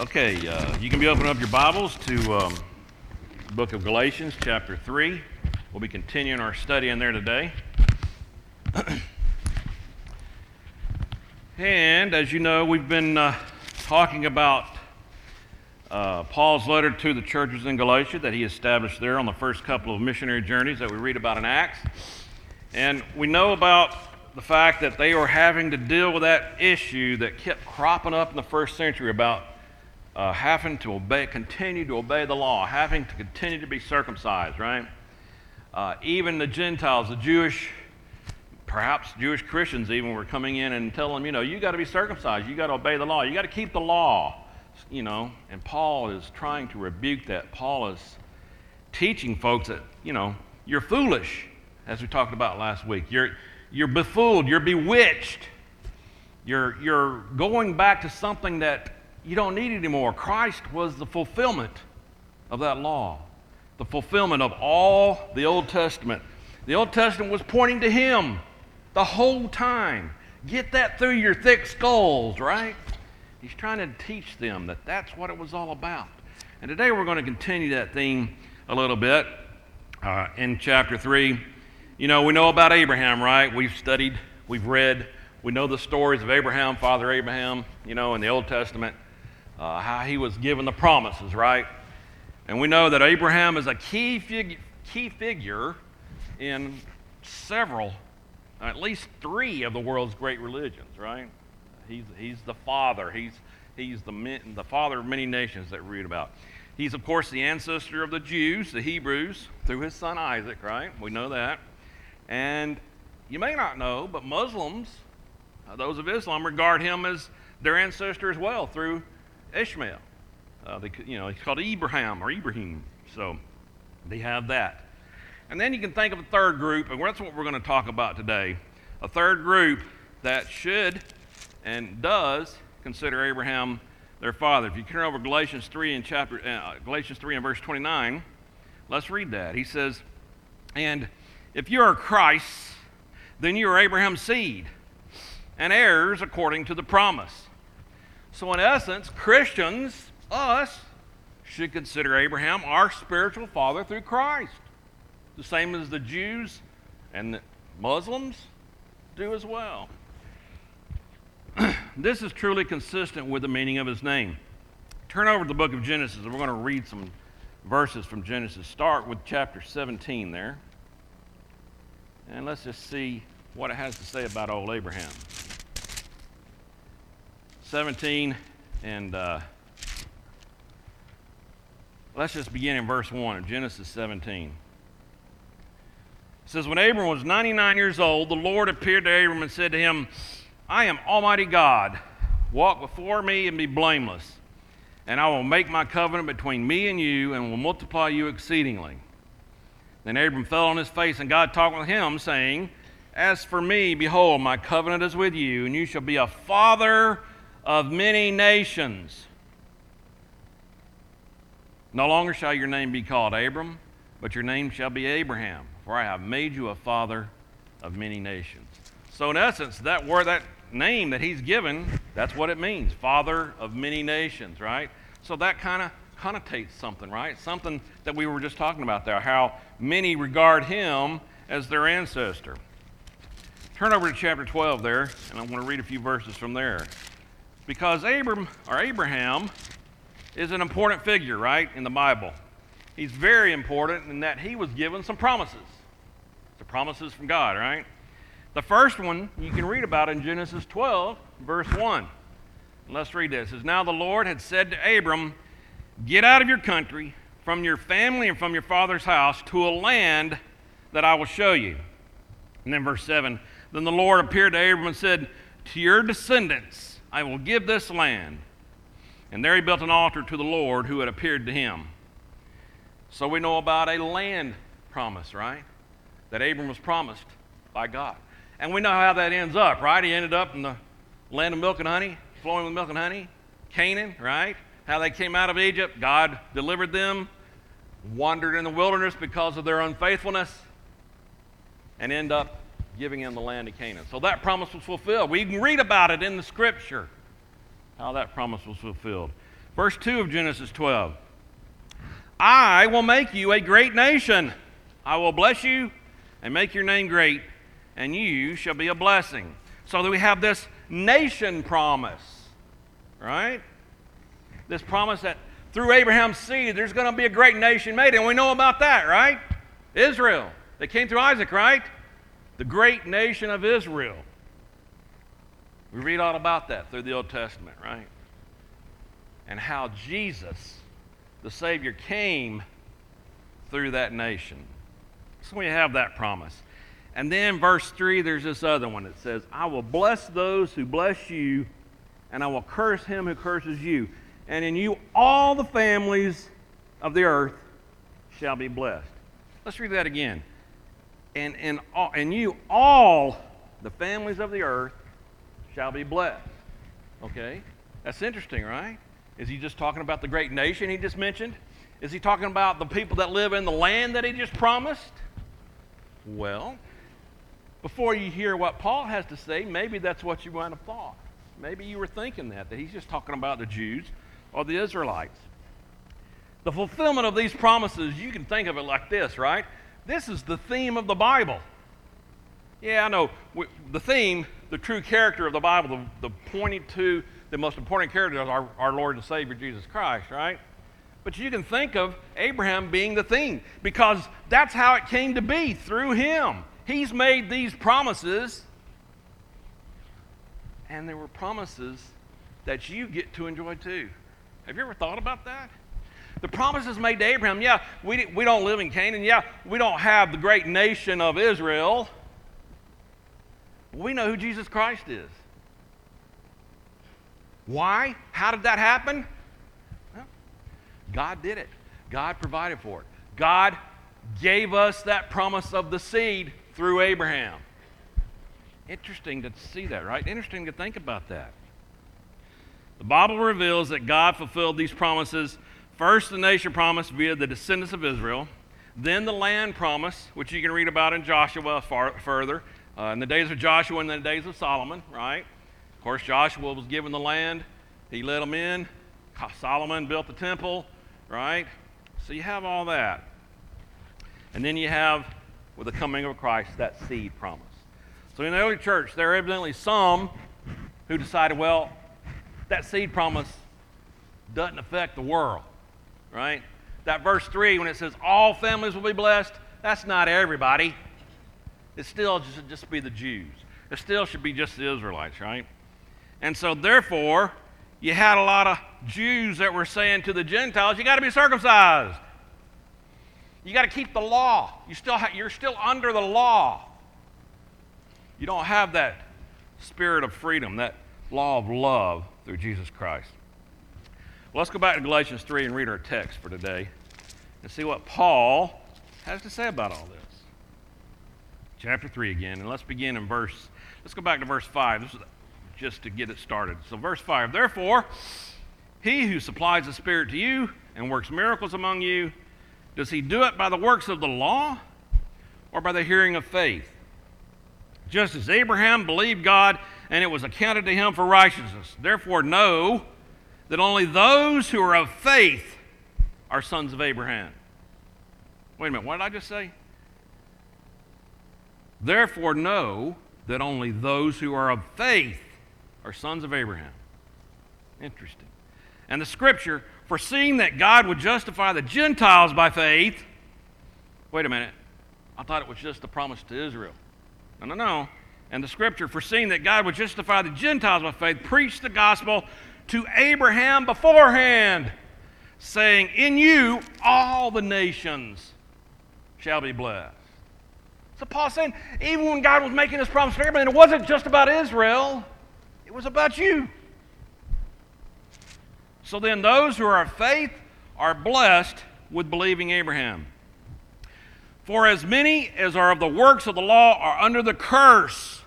Okay, uh, you can be opening up your Bibles to um, the book of Galatians, chapter 3. We'll be continuing our study in there today. and as you know, we've been uh, talking about uh, Paul's letter to the churches in Galatia that he established there on the first couple of missionary journeys that we read about in Acts. And we know about the fact that they were having to deal with that issue that kept cropping up in the first century about uh, having to obey, continue to obey the law, having to continue to be circumcised, right? Uh, even the Gentiles, the Jewish, perhaps Jewish Christians even were coming in and telling them, you know, you got to be circumcised, you got to obey the law, you got to keep the law, you know. And Paul is trying to rebuke that. Paul is teaching folks that, you know, you're foolish, as we talked about last week. You're, you're befooled, you're bewitched. You're, you're going back to something that you don't need anymore. Christ was the fulfillment of that law, the fulfillment of all the Old Testament. The Old Testament was pointing to Him the whole time. Get that through your thick skulls, right? He's trying to teach them that that's what it was all about. And today we're going to continue that theme a little bit uh, in chapter 3. You know, we know about Abraham, right? We've studied, we've read, we know the stories of Abraham, Father Abraham, you know, in the Old Testament uh, how he was given the promises, right? And we know that Abraham is a key, fig- key figure in several, at least three of the world's great religions, right? He's, he's the father. He's, he's the, the father of many nations that we read about. He's, of course, the ancestor of the Jews, the Hebrews, through his son Isaac, right? We know that. And you may not know, but Muslims, uh, those of Islam, regard him as their ancestor as well through Ishmael. Uh, they, you know, he's called Abraham or Ibrahim. So they have that. And then you can think of a third group, and that's what we're going to talk about today. A third group that should and does consider Abraham their father. If you turn over Galatians 3 and chapter uh, Galatians 3 and verse 29, let's read that. He says, "And if you are Christ, then you are Abraham's seed and heirs according to the promise." So, in essence, Christians, us, should consider Abraham our spiritual father through Christ, the same as the Jews and the Muslims do as well. this is truly consistent with the meaning of his name. Turn over to the book of Genesis, and we're going to read some verses from Genesis. Start with chapter 17 there. And let's just see what it has to say about old Abraham. 17, and uh, let's just begin in verse 1 of Genesis 17. It says, When Abram was 99 years old, the Lord appeared to Abram and said to him, I am Almighty God. Walk before me and be blameless, and I will make my covenant between me and you and will multiply you exceedingly. Then Abram fell on his face, and God talked with him, saying, As for me, behold, my covenant is with you, and you shall be a father of many nations. No longer shall your name be called Abram, but your name shall be Abraham, for I have made you a father of many nations. So, in essence, that word, that name that he's given, that's what it means father of many nations, right? So, that kind of connotates something, right? Something that we were just talking about there, how many regard him as their ancestor. Turn over to chapter 12 there, and I want to read a few verses from there. Because Abram or Abraham is an important figure, right, in the Bible. He's very important in that he was given some promises. The promises from God, right? The first one you can read about in Genesis 12, verse 1. Let's read this. It says, Now the Lord had said to Abram, Get out of your country, from your family, and from your father's house to a land that I will show you. And then verse 7 Then the Lord appeared to Abram and said, To your descendants, I will give this land. And there he built an altar to the Lord who had appeared to him. So we know about a land promise, right? That Abram was promised by God. And we know how that ends up, right? He ended up in the land of milk and honey, flowing with milk and honey, Canaan, right? How they came out of Egypt, God delivered them, wandered in the wilderness because of their unfaithfulness, and end up giving him the land of Canaan. So that promise was fulfilled. We can read about it in the scripture, how that promise was fulfilled. Verse 2 of Genesis 12 I will make you a great nation. I will bless you and make your name great, and you shall be a blessing. So that we have this nation promise, right? This promise that through Abraham's seed, there's going to be a great nation made. And we know about that, right? Israel. They came through Isaac, right? The great nation of Israel. We read all about that through the Old Testament, right? And how Jesus, the Savior, came through that nation. So we have that promise. And then verse 3, there's this other one that says, I will bless those who bless you, and I will curse him who curses you. And in you all the families of the earth shall be blessed. Let's read that again. And in, all, in you all the families of the earth shall be blessed. Okay? That's interesting, right? Is he just talking about the great nation he just mentioned? Is he talking about the people that live in the land that he just promised? Well, before you hear what Paul has to say, maybe that's what you might have thought. Maybe you were thinking that, that he's just talking about the Jews or the Israelites. The fulfillment of these promises, you can think of it like this, right? This is the theme of the Bible. Yeah, I know. The theme, the true character of the Bible, the, the to the most important character is our, our Lord and Savior Jesus Christ, right? But you can think of Abraham being the theme because that's how it came to be through him. He's made these promises, and there were promises that you get to enjoy too. Have you ever thought about that? The promises made to Abraham, yeah, we, we don't live in Canaan. Yeah, we don't have the great nation of Israel. We know who Jesus Christ is. Why? How did that happen? God did it. God provided for it. God gave us that promise of the seed through Abraham. Interesting to see that, right? Interesting to think about that. The Bible reveals that God fulfilled these promises first the nation promise via the descendants of Israel, then the land promise, which you can read about in Joshua far, further, uh, in the days of Joshua and the days of Solomon, right? Of course, Joshua was given the land, he led them in. Solomon built the temple, right? So you have all that. And then you have, with the coming of Christ, that seed promise. So in the early church, there are evidently some who decided, well, that seed promise doesn't affect the world, right? That verse 3, when it says all families will be blessed, that's not everybody. It still should just be the Jews. It still should be just the Israelites, right? And so, therefore, you had a lot of Jews that were saying to the Gentiles, you got to be circumcised. You got to keep the law. You still ha- you're still under the law. You don't have that spirit of freedom, that law of love through Jesus Christ. Let's go back to Galatians 3 and read our text for today and see what Paul has to say about all this. Chapter 3 again, and let's begin in verse, let's go back to verse 5. This is just to get it started. So, verse 5 Therefore, he who supplies the Spirit to you and works miracles among you, does he do it by the works of the law or by the hearing of faith? Just as Abraham believed God and it was accounted to him for righteousness. Therefore, know that only those who are of faith are sons of Abraham. Wait a minute, what did I just say? Therefore, know that only those who are of faith are sons of Abraham. Interesting. And the scripture, foreseeing that God would justify the Gentiles by faith, wait a minute, I thought it was just a promise to Israel. No, no, no. And the scripture, foreseeing that God would justify the Gentiles by faith, preached the gospel to Abraham beforehand, saying, In you all the nations shall be blessed. So Paul's saying, even when God was making this promise to Abraham, it wasn't just about Israel. It was about you. So then, those who are of faith are blessed with believing Abraham. For as many as are of the works of the law are under the curse.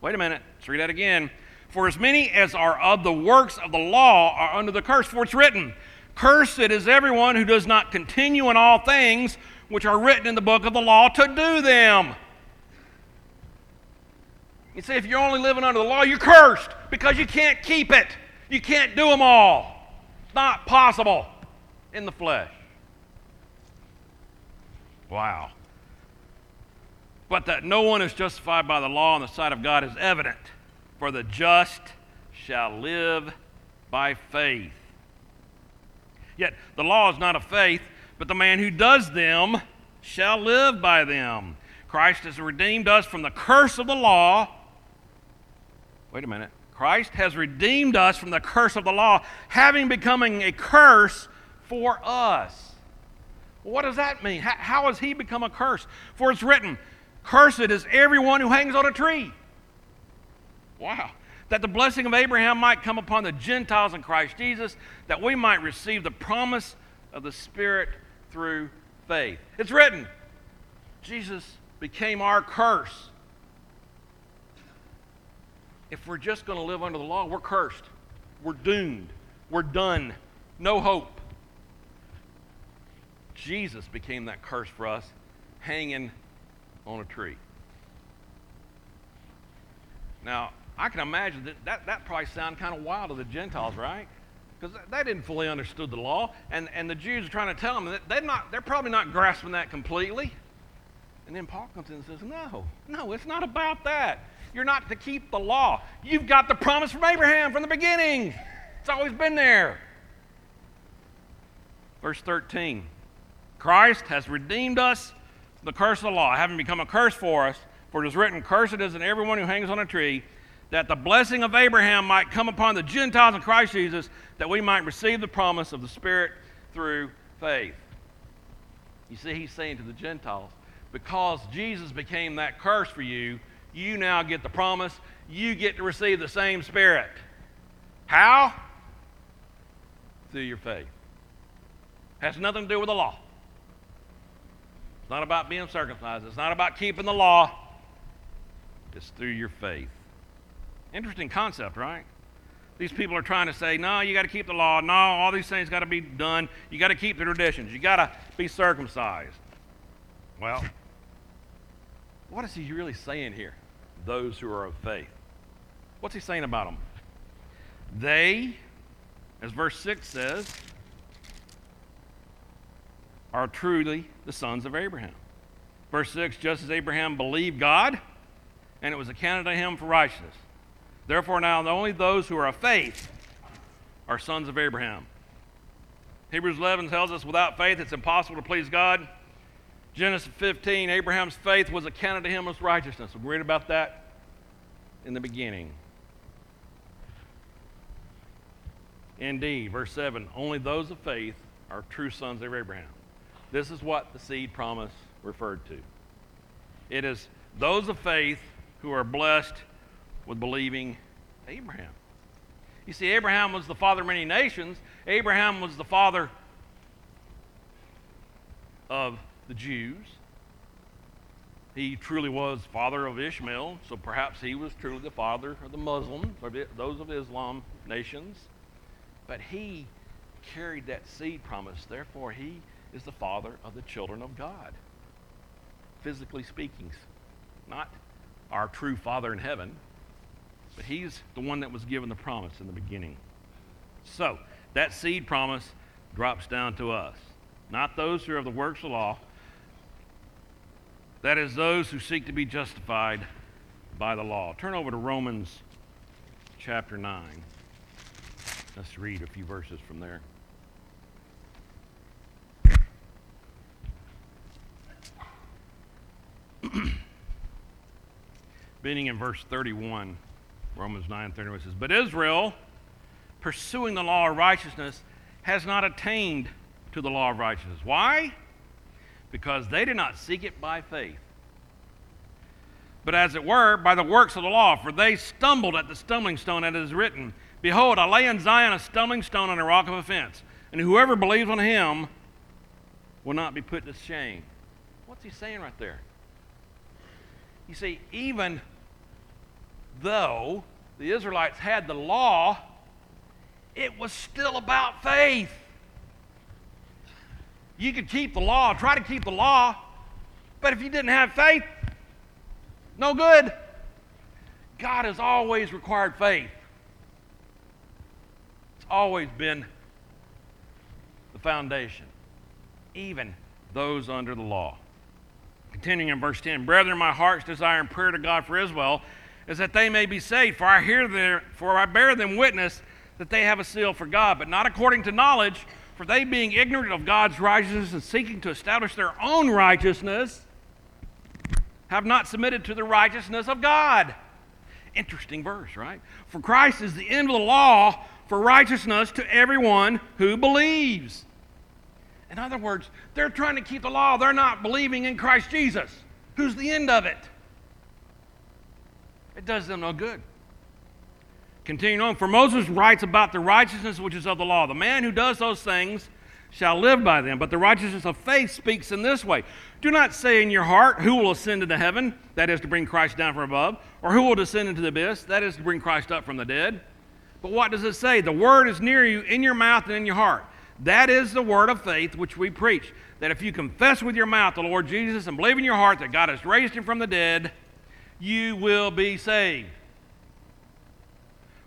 Wait a minute, let's read that again. For as many as are of the works of the law are under the curse, for it's written, Cursed is everyone who does not continue in all things which are written in the book of the law to do them. You see, if you're only living under the law, you're cursed because you can't keep it. You can't do them all. not possible in the flesh. Wow. But that no one is justified by the law in the sight of God is evident, for the just shall live by faith. Yet the law is not of faith, but the man who does them shall live by them. Christ has redeemed us from the curse of the law. Wait a minute. Christ has redeemed us from the curse of the law, having becoming a curse for us. What does that mean? How, how has he become a curse? For it's written, Cursed is everyone who hangs on a tree. Wow. That the blessing of Abraham might come upon the Gentiles in Christ Jesus, that we might receive the promise of the Spirit through faith. It's written, Jesus became our curse if we're just going to live under the law, we're cursed. We're doomed. We're done. No hope. Jesus became that curse for us, hanging on a tree. Now, I can imagine that that, that probably sounded kind of wild to the Gentiles, right? Because they didn't fully understood the law, and, and the Jews are trying to tell them that they're, not, they're probably not grasping that completely. And then Paul comes in and says, No, no, it's not about that. You're not to keep the law. You've got the promise from Abraham from the beginning. It's always been there. Verse 13 Christ has redeemed us from the curse of the law, having become a curse for us. For it is written, Cursed is everyone who hangs on a tree, that the blessing of Abraham might come upon the Gentiles in Christ Jesus, that we might receive the promise of the Spirit through faith. You see, he's saying to the Gentiles, because Jesus became that curse for you, you now get the promise. You get to receive the same Spirit. How? Through your faith. Has nothing to do with the law. It's not about being circumcised. It's not about keeping the law. It's through your faith. Interesting concept, right? These people are trying to say, no, you got to keep the law. No, all these things got to be done. You got to keep the traditions. You got to be circumcised. Well, what is he really saying here? Those who are of faith. What's he saying about them? They, as verse 6 says, are truly the sons of Abraham. Verse 6 just as Abraham believed God, and it was accounted to him for righteousness. Therefore, now only those who are of faith are sons of Abraham. Hebrews 11 tells us without faith it's impossible to please God. Genesis 15, Abraham's faith was accounted to him as righteousness. We read about that in the beginning. Indeed, verse 7 only those of faith are true sons of Abraham. This is what the seed promise referred to. It is those of faith who are blessed with believing Abraham. You see, Abraham was the father of many nations. Abraham was the father of the Jews. He truly was father of Ishmael, so perhaps he was truly the father of the Muslims, or those of Islam nations. But he carried that seed promise. Therefore, he is the father of the children of God, physically speaking. Not our true father in heaven, but he's the one that was given the promise in the beginning. So, that seed promise drops down to us. Not those who are of the works of law, that is, those who seek to be justified by the law. Turn over to Romans chapter 9. Let's read a few verses from there. Beginning in verse 31, Romans 9 31 says, But Israel, pursuing the law of righteousness, has not attained to the law of righteousness. Why? because they did not seek it by faith, but as it were, by the works of the law. For they stumbled at the stumbling stone, it is written, Behold, I lay in Zion a stumbling stone and a rock of offense, and whoever believes on him will not be put to shame. What's he saying right there? You see, even though the Israelites had the law, it was still about faith. You could keep the law, try to keep the law, but if you didn't have faith, no good. God has always required faith. It's always been the foundation, even those under the law. Continuing in verse 10 Brethren, my heart's desire and prayer to God for Israel is that they may be saved. For I hear their, for I bear them witness that they have a seal for God, but not according to knowledge. For they, being ignorant of God's righteousness and seeking to establish their own righteousness, have not submitted to the righteousness of God. Interesting verse, right? For Christ is the end of the law for righteousness to everyone who believes. In other words, they're trying to keep the law. They're not believing in Christ Jesus, who's the end of it. It does them no good. Continuing on, for Moses writes about the righteousness which is of the law. The man who does those things shall live by them. But the righteousness of faith speaks in this way Do not say in your heart, Who will ascend into heaven? That is to bring Christ down from above. Or who will descend into the abyss? That is to bring Christ up from the dead. But what does it say? The word is near you, in your mouth and in your heart. That is the word of faith which we preach. That if you confess with your mouth the Lord Jesus and believe in your heart that God has raised him from the dead, you will be saved.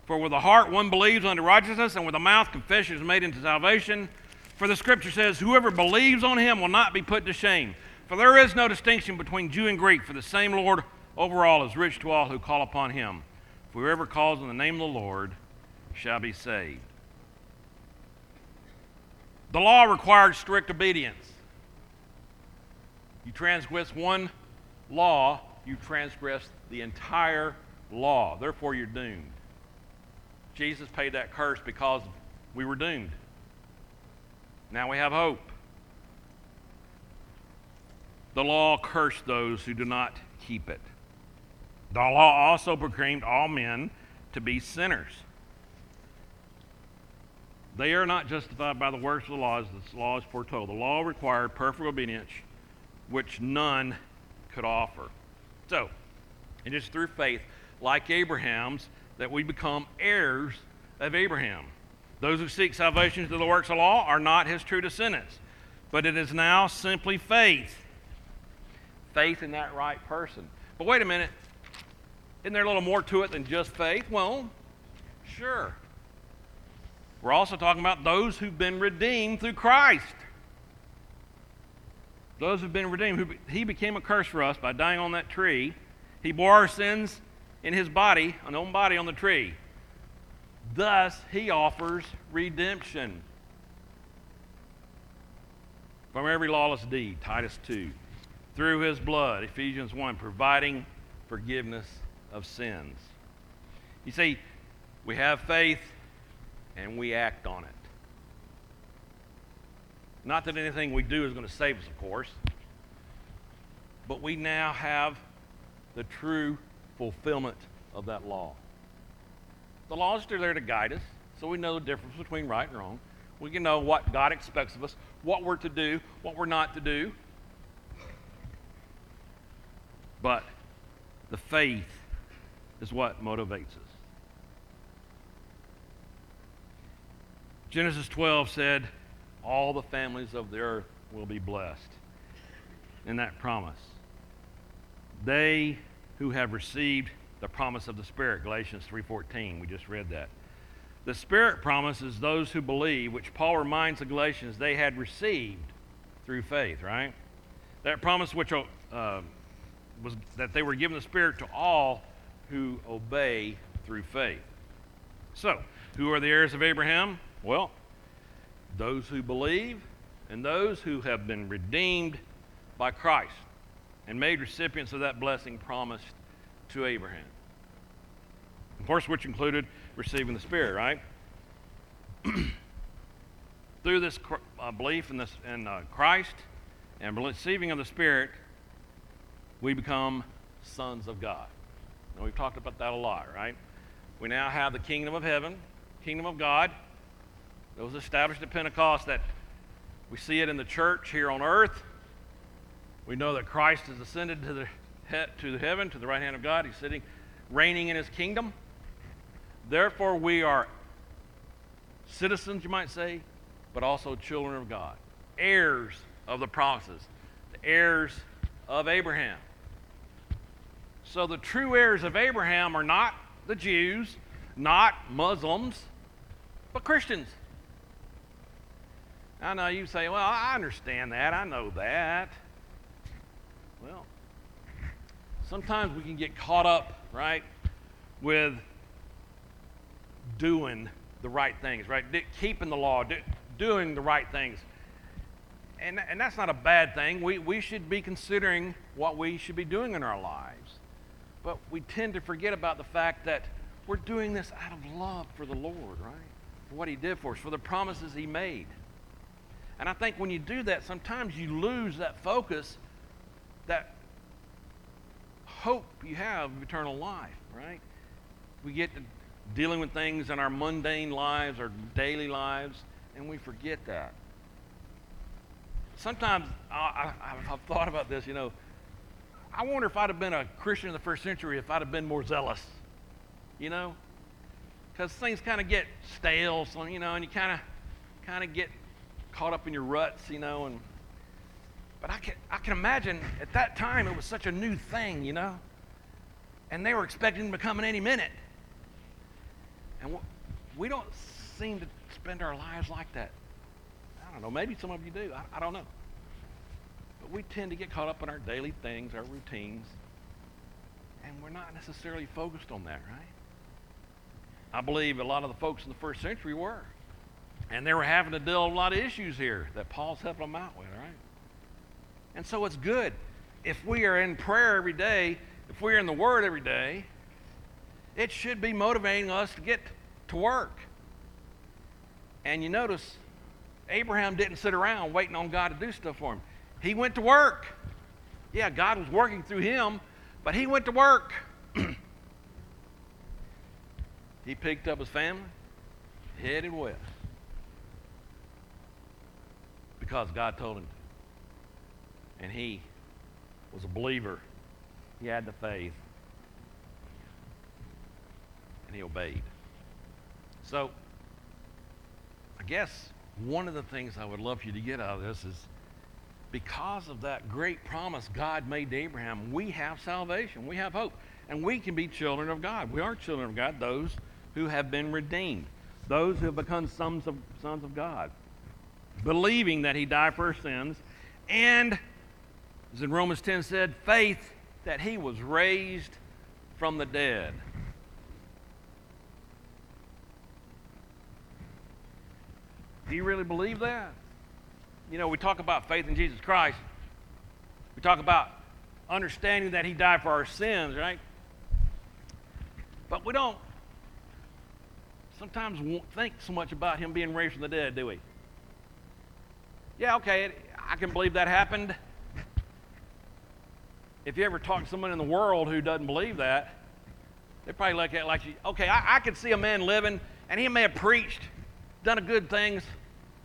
For with the heart one believes unto righteousness, and with the mouth confession is made into salvation. For the scripture says, Whoever believes on him will not be put to shame. For there is no distinction between Jew and Greek, for the same Lord over all is rich to all who call upon him. For whoever calls on the name of the Lord shall be saved. The law required strict obedience. You transgress one law, you transgress the entire law. Therefore, you're doomed. Jesus paid that curse because we were doomed. Now we have hope. The law cursed those who do not keep it. The law also proclaimed all men to be sinners. They are not justified by the works of the law, as the law is foretold. The law required perfect obedience, which none could offer. So, it is through faith, like Abraham's, that we become heirs of Abraham. Those who seek salvation through the works of law are not his true descendants, but it is now simply faith. Faith in that right person. But wait a minute. Isn't there a little more to it than just faith? Well, sure. We're also talking about those who've been redeemed through Christ. Those who've been redeemed. He became a curse for us by dying on that tree. He bore our sins in his body, an own body on the tree. Thus, he offers redemption from every lawless deed, Titus 2, through his blood, Ephesians 1, providing forgiveness of sins. You see, we have faith and we act on it. Not that anything we do is going to save us, of course, but we now have the true fulfillment of that law. The laws are there to guide us, so we know the difference between right and wrong. We can know what God expects of us, what we're to do, what we're not to do. But the faith is what motivates us. Genesis 12 said, All the families of the earth will be blessed. In that promise, they who have received the promise of the Spirit, Galatians 3:14, we just read that. The Spirit promises those who believe, which Paul reminds the Galatians they had received through faith, right? That promise which uh, was that they were given the Spirit to all who obey through faith. So, who are the heirs of Abraham? Well, those who believe and those who have been redeemed by Christ and made recipients of that blessing promised to Abraham. Of course, which included receiving the Spirit, right? Through this uh, belief in, this, in uh, Christ and receiving of the Spirit, we become sons of God. Now, we've talked about that a lot, right? We now have the kingdom of heaven, kingdom of God, that was established at Pentecost that we see it in the church here on earth. We know that Christ has ascended to the, to the heaven, to the right hand of God. He's sitting, reigning in his kingdom. Therefore, we are citizens, you might say, but also children of God, heirs of the promises, the heirs of Abraham. So the true heirs of Abraham are not the Jews, not Muslims, but Christians. I know you say, well, I understand that. I know that. Well, sometimes we can get caught up, right, with doing the right things, right? Keeping the law, doing the right things. And, and that's not a bad thing. We, we should be considering what we should be doing in our lives. But we tend to forget about the fact that we're doing this out of love for the Lord, right? For what He did for us, for the promises He made. And I think when you do that, sometimes you lose that focus, that hope you have of eternal life, right? We get dealing with things in our mundane lives, our daily lives, and we forget that. Sometimes I, have thought about this, you know. I wonder if I'd have been a Christian in the first century if I'd have been more zealous, you know? Because things kind of get stale, so, you know, and you kind of kind of get caught up in your ruts, you know, and but I can I can imagine at that time it was such a new thing, you know, and they were expecting to come in any minute, and we don't seem to spend our lives like that. I don't know. Maybe some of you do. I, I don't know. But we tend to get caught up in our daily things, our routines, and we're not necessarily focused on that, right? I believe a lot of the folks in the first century were. And they were having to deal with a lot of issues here that Paul's helping them out with, right? And so it's good. If we are in prayer every day, if we're in the Word every day, it should be motivating us to get to work. And you notice Abraham didn't sit around waiting on God to do stuff for him. He went to work. Yeah, God was working through him, but he went to work. he picked up his family, headed west. Because God told him to. And he was a believer. He had the faith. And he obeyed. So, I guess one of the things I would love for you to get out of this is because of that great promise God made to Abraham, we have salvation. We have hope. And we can be children of God. We are children of God, those who have been redeemed, those who have become sons of, sons of God believing that he died for our sins, and, as in Romans 10 said, faith that he was raised from the dead. Do you really believe that? You know, we talk about faith in Jesus Christ. We talk about understanding that he died for our sins, right? But we don't sometimes think so much about him being raised from the dead, do we? Yeah, okay, I can believe that happened. If you ever talk to someone in the world who doesn't believe that, they probably look at it like, okay, I, I could see a man living, and he may have preached, done a good things.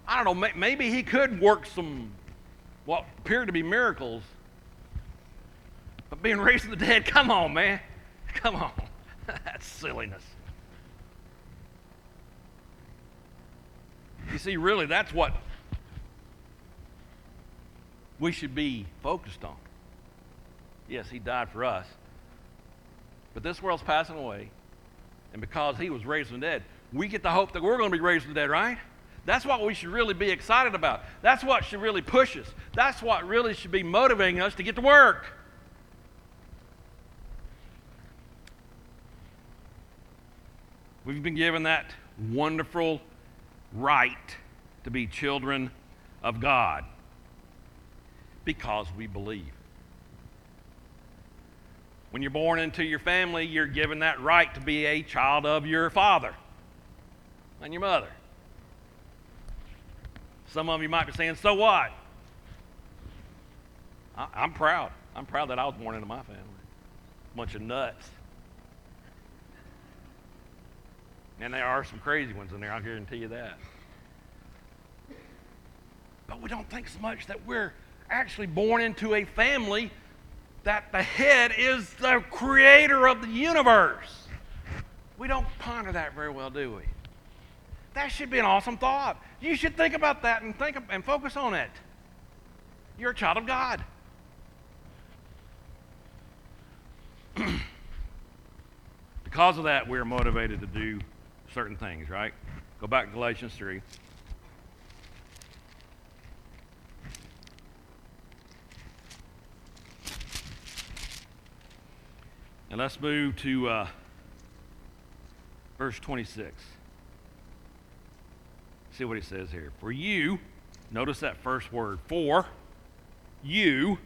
I don't know, maybe he could work some what appeared to be miracles. But being raised from the dead, come on, man. Come on. That's silliness. You see, really, that's what we should be focused on. Yes, he died for us. But this world's passing away. And because he was raised from the dead, we get the hope that we're going to be raised from the dead, right? That's what we should really be excited about. That's what should really push us. That's what really should be motivating us to get to work. We've been given that wonderful right to be children of God because we believe. When you're born into your family, you're given that right to be a child of your father and your mother. Some of you might be saying, So what? I, am proud. I'm proud that I was born into my family. Bunch of nuts. And there are some crazy ones in there, I'll guarantee you that. But we don't think so much that we're actually born into a family that the head is the creator of the universe. We don't ponder that very well, do we? That should be an awesome thought. You should think about that and think and focus on it. You're a child of God. because of that, we're motivated to do certain things, right? Go back to Galatians 3. And let's move to uh, verse 26. See what he says here. For you, notice that first word, for you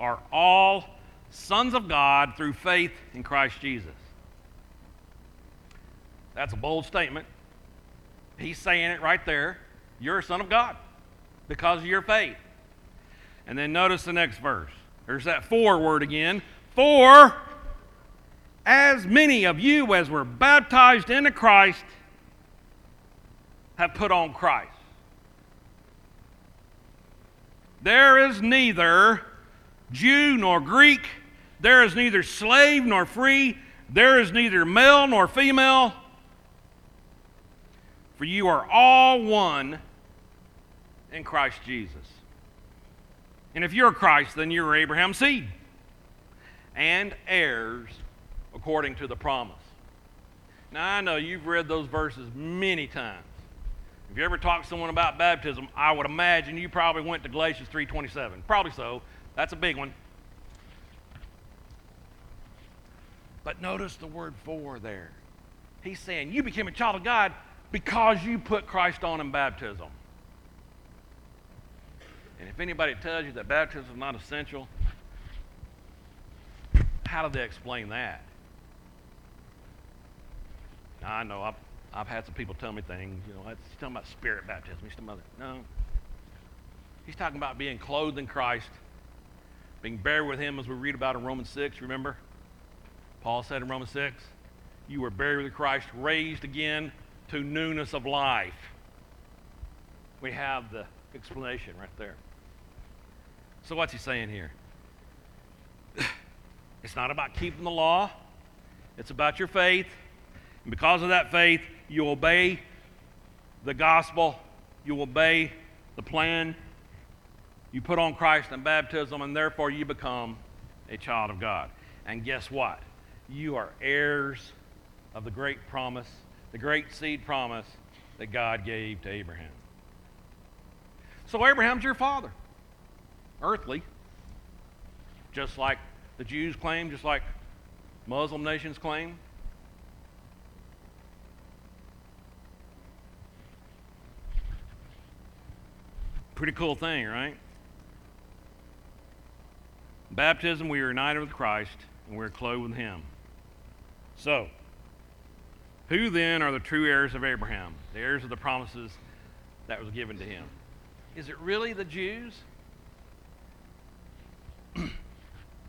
are all sons of God through faith in Christ Jesus. That's a bold statement. He's saying it right there. You're a son of God because of your faith. And then notice the next verse. There's that for word again. For as many of you as were baptized into Christ have put on Christ. There is neither Jew nor Greek, there is neither slave nor free, there is neither male nor female, for you are all one in Christ Jesus. And if you're Christ, then you're Abraham's seed and heirs according to the promise. Now, I know you've read those verses many times. If you ever talk to someone about baptism, I would imagine you probably went to Galatians 3:27. Probably so. That's a big one. But notice the word for there. He's saying you became a child of God because you put Christ on in baptism. And if anybody tells you that baptism is not essential, how do they explain that? Now, I know I've, I've had some people tell me things, you know, he's talking about spirit baptism. He's talking about, no. He's talking about being clothed in Christ, being buried with him as we read about in Romans 6, remember? Paul said in Romans 6, you were buried with Christ, raised again to newness of life. We have the explanation right there. So, what's he saying here? It's not about keeping the law, it's about your faith. And because of that faith, you obey the gospel, you obey the plan, you put on Christ in baptism, and therefore you become a child of God. And guess what? You are heirs of the great promise, the great seed promise that God gave to Abraham. So, Abraham's your father earthly, just like the Jews claim, just like Muslim nations claim. Pretty cool thing, right? Baptism, we are united with Christ and we're clothed with Him. So, who then are the true heirs of Abraham, the heirs of the promises that was given to him? Is it really the Jews?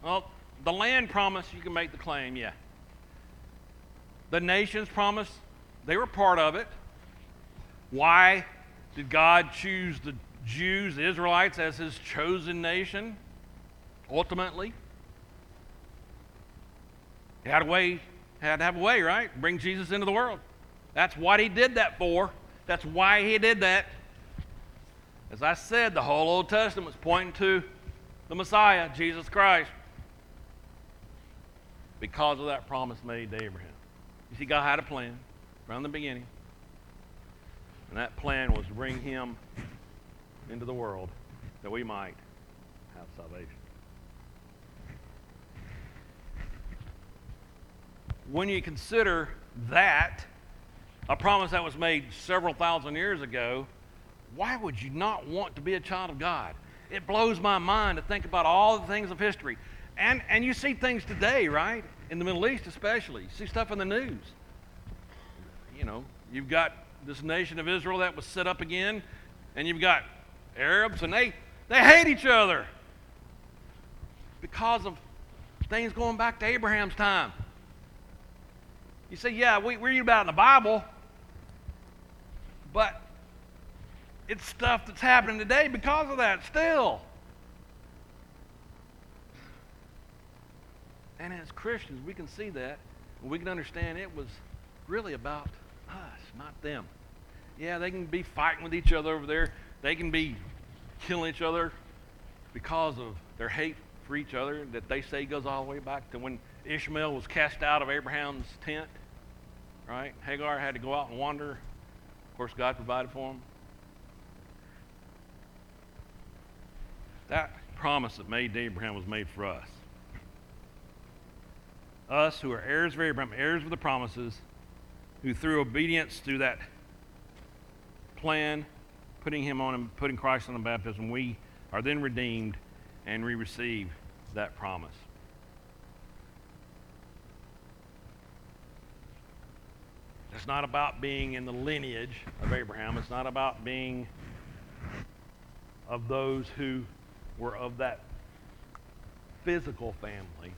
well, the land promise, you can make the claim, yeah. The nations promise, they were part of it. Why did God choose the Jews, the Israelites, as his chosen nation? Ultimately, he had a way, had to have a way, right? Bring Jesus into the world. That's what he did that for. That's why he did that. As I said, the whole Old Testament was pointing to the Messiah, Jesus Christ, because of that promise made to Abraham. You see, God had a plan from the beginning, and that plan was to bring him into the world that we might have salvation. When you consider that, a promise that was made several thousand years ago, why would you not want to be a child of God? It blows my mind to think about all the things of history. And, and you see things today, right? In the Middle East, especially. See stuff in the news. You know, you've got this nation of Israel that was set up again, and you've got Arabs, and they, they hate each other because of things going back to Abraham's time. You say, yeah, we, we read about it in the Bible, but it's stuff that's happening today because of that still. And as Christians, we can see that, and we can understand it was really about us, not them. Yeah, they can be fighting with each other over there. They can be killing each other because of their hate for each other that they say goes all the way back to when Ishmael was cast out of Abraham's tent, right? Hagar had to go out and wander. Of course, God provided for him. That promise that made to Abraham was made for us. Us who are heirs of Abraham, heirs of the promises, who through obedience through that plan, putting him on and putting Christ on the baptism, we are then redeemed and we receive that promise. It's not about being in the lineage of Abraham. It's not about being of those who were of that physical family.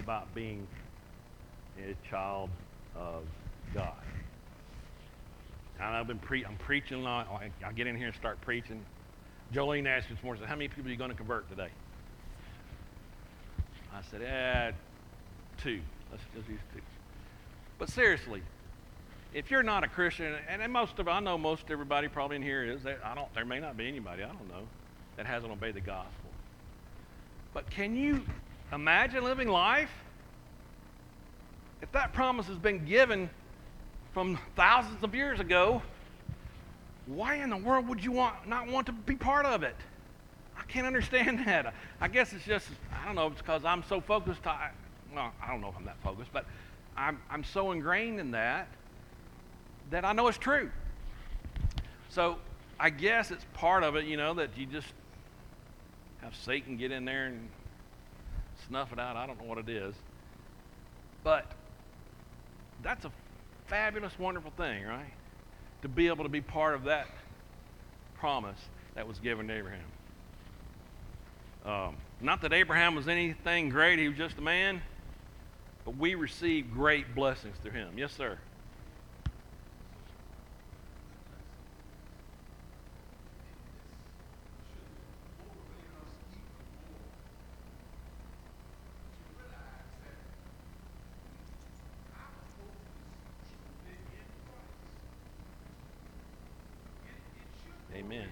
About being a child of God. And I've been pre- I'm preaching. I, I get in here and start preaching. Jolene asked me this morning, "How many people are you going to convert today?" I said, "Eh, two. Let's just use two. But seriously, if you're not a Christian, and most of I know most everybody probably in here is. I don't. There may not be anybody I don't know that hasn't obeyed the gospel. But can you imagine living life if that promise has been given from thousands of years ago? Why in the world would you want not want to be part of it? I can't understand that. I guess it's just I don't know. It's because I'm so focused. I, well, I don't know if I'm that focused, but I'm I'm so ingrained in that that I know it's true. So I guess it's part of it, you know, that you just have Satan get in there and snuff it out. I don't know what it is. But that's a fabulous, wonderful thing, right? To be able to be part of that promise that was given to Abraham. Um, not that Abraham was anything great, he was just a man, but we received great blessings through him. Yes, sir. Amen.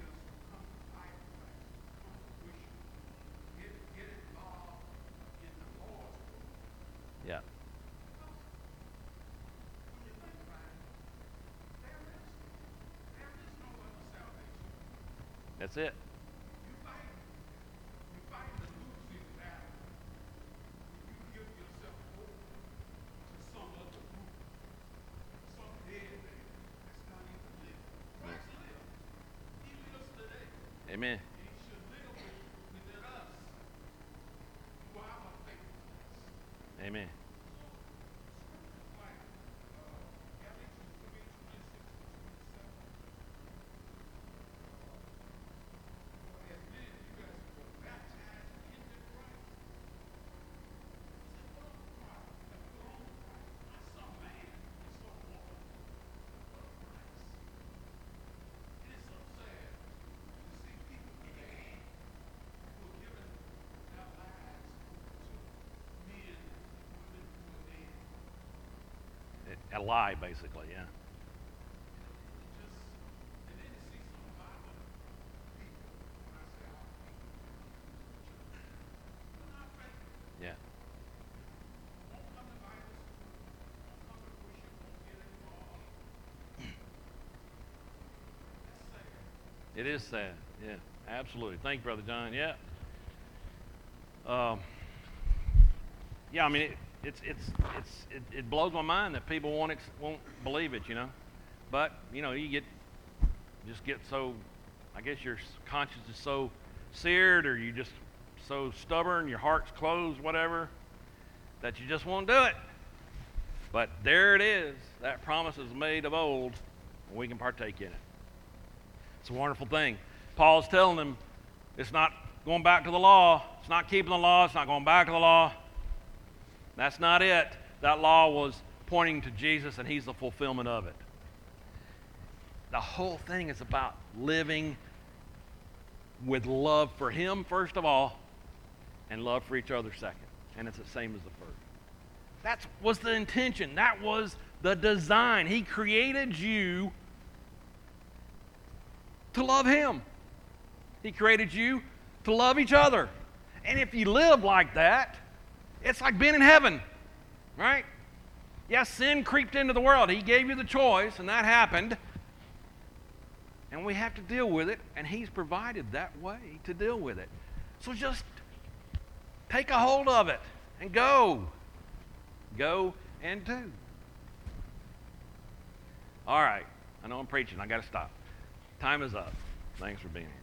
Yeah. That's it. Amen. A lie, basically, yeah. Yeah. It is sad. Yeah, absolutely. Thank you, Brother John. Yeah. Um, yeah, I mean, it, it's it's it's it, it, blows my mind that people won't ex- won't believe it, you know. But you know, you get just get so, I guess your conscience is so seared, or you just so stubborn, your heart's closed, whatever, that you just won't do it. But there it is. That promise is made of old, and we can partake in it. It's a wonderful thing. Paul's telling them it's not going back to the law. It's not keeping the law. It's not going back to the law. That's not it. That law was pointing to Jesus, and He's the fulfillment of it. The whole thing is about living with love for Him, first of all, and love for each other, second. And it's the same as the first. That was the intention. That was the design. He created you to love Him, He created you to love each other. And if you live like that, it's like being in heaven, right? Yes, sin creeped into the world. He gave you the choice, and that happened. And we have to deal with it, and He's provided that way to deal with it. So just take a hold of it and go. Go and do. All right. I know I'm preaching. I got to stop. Time is up. Thanks for being here.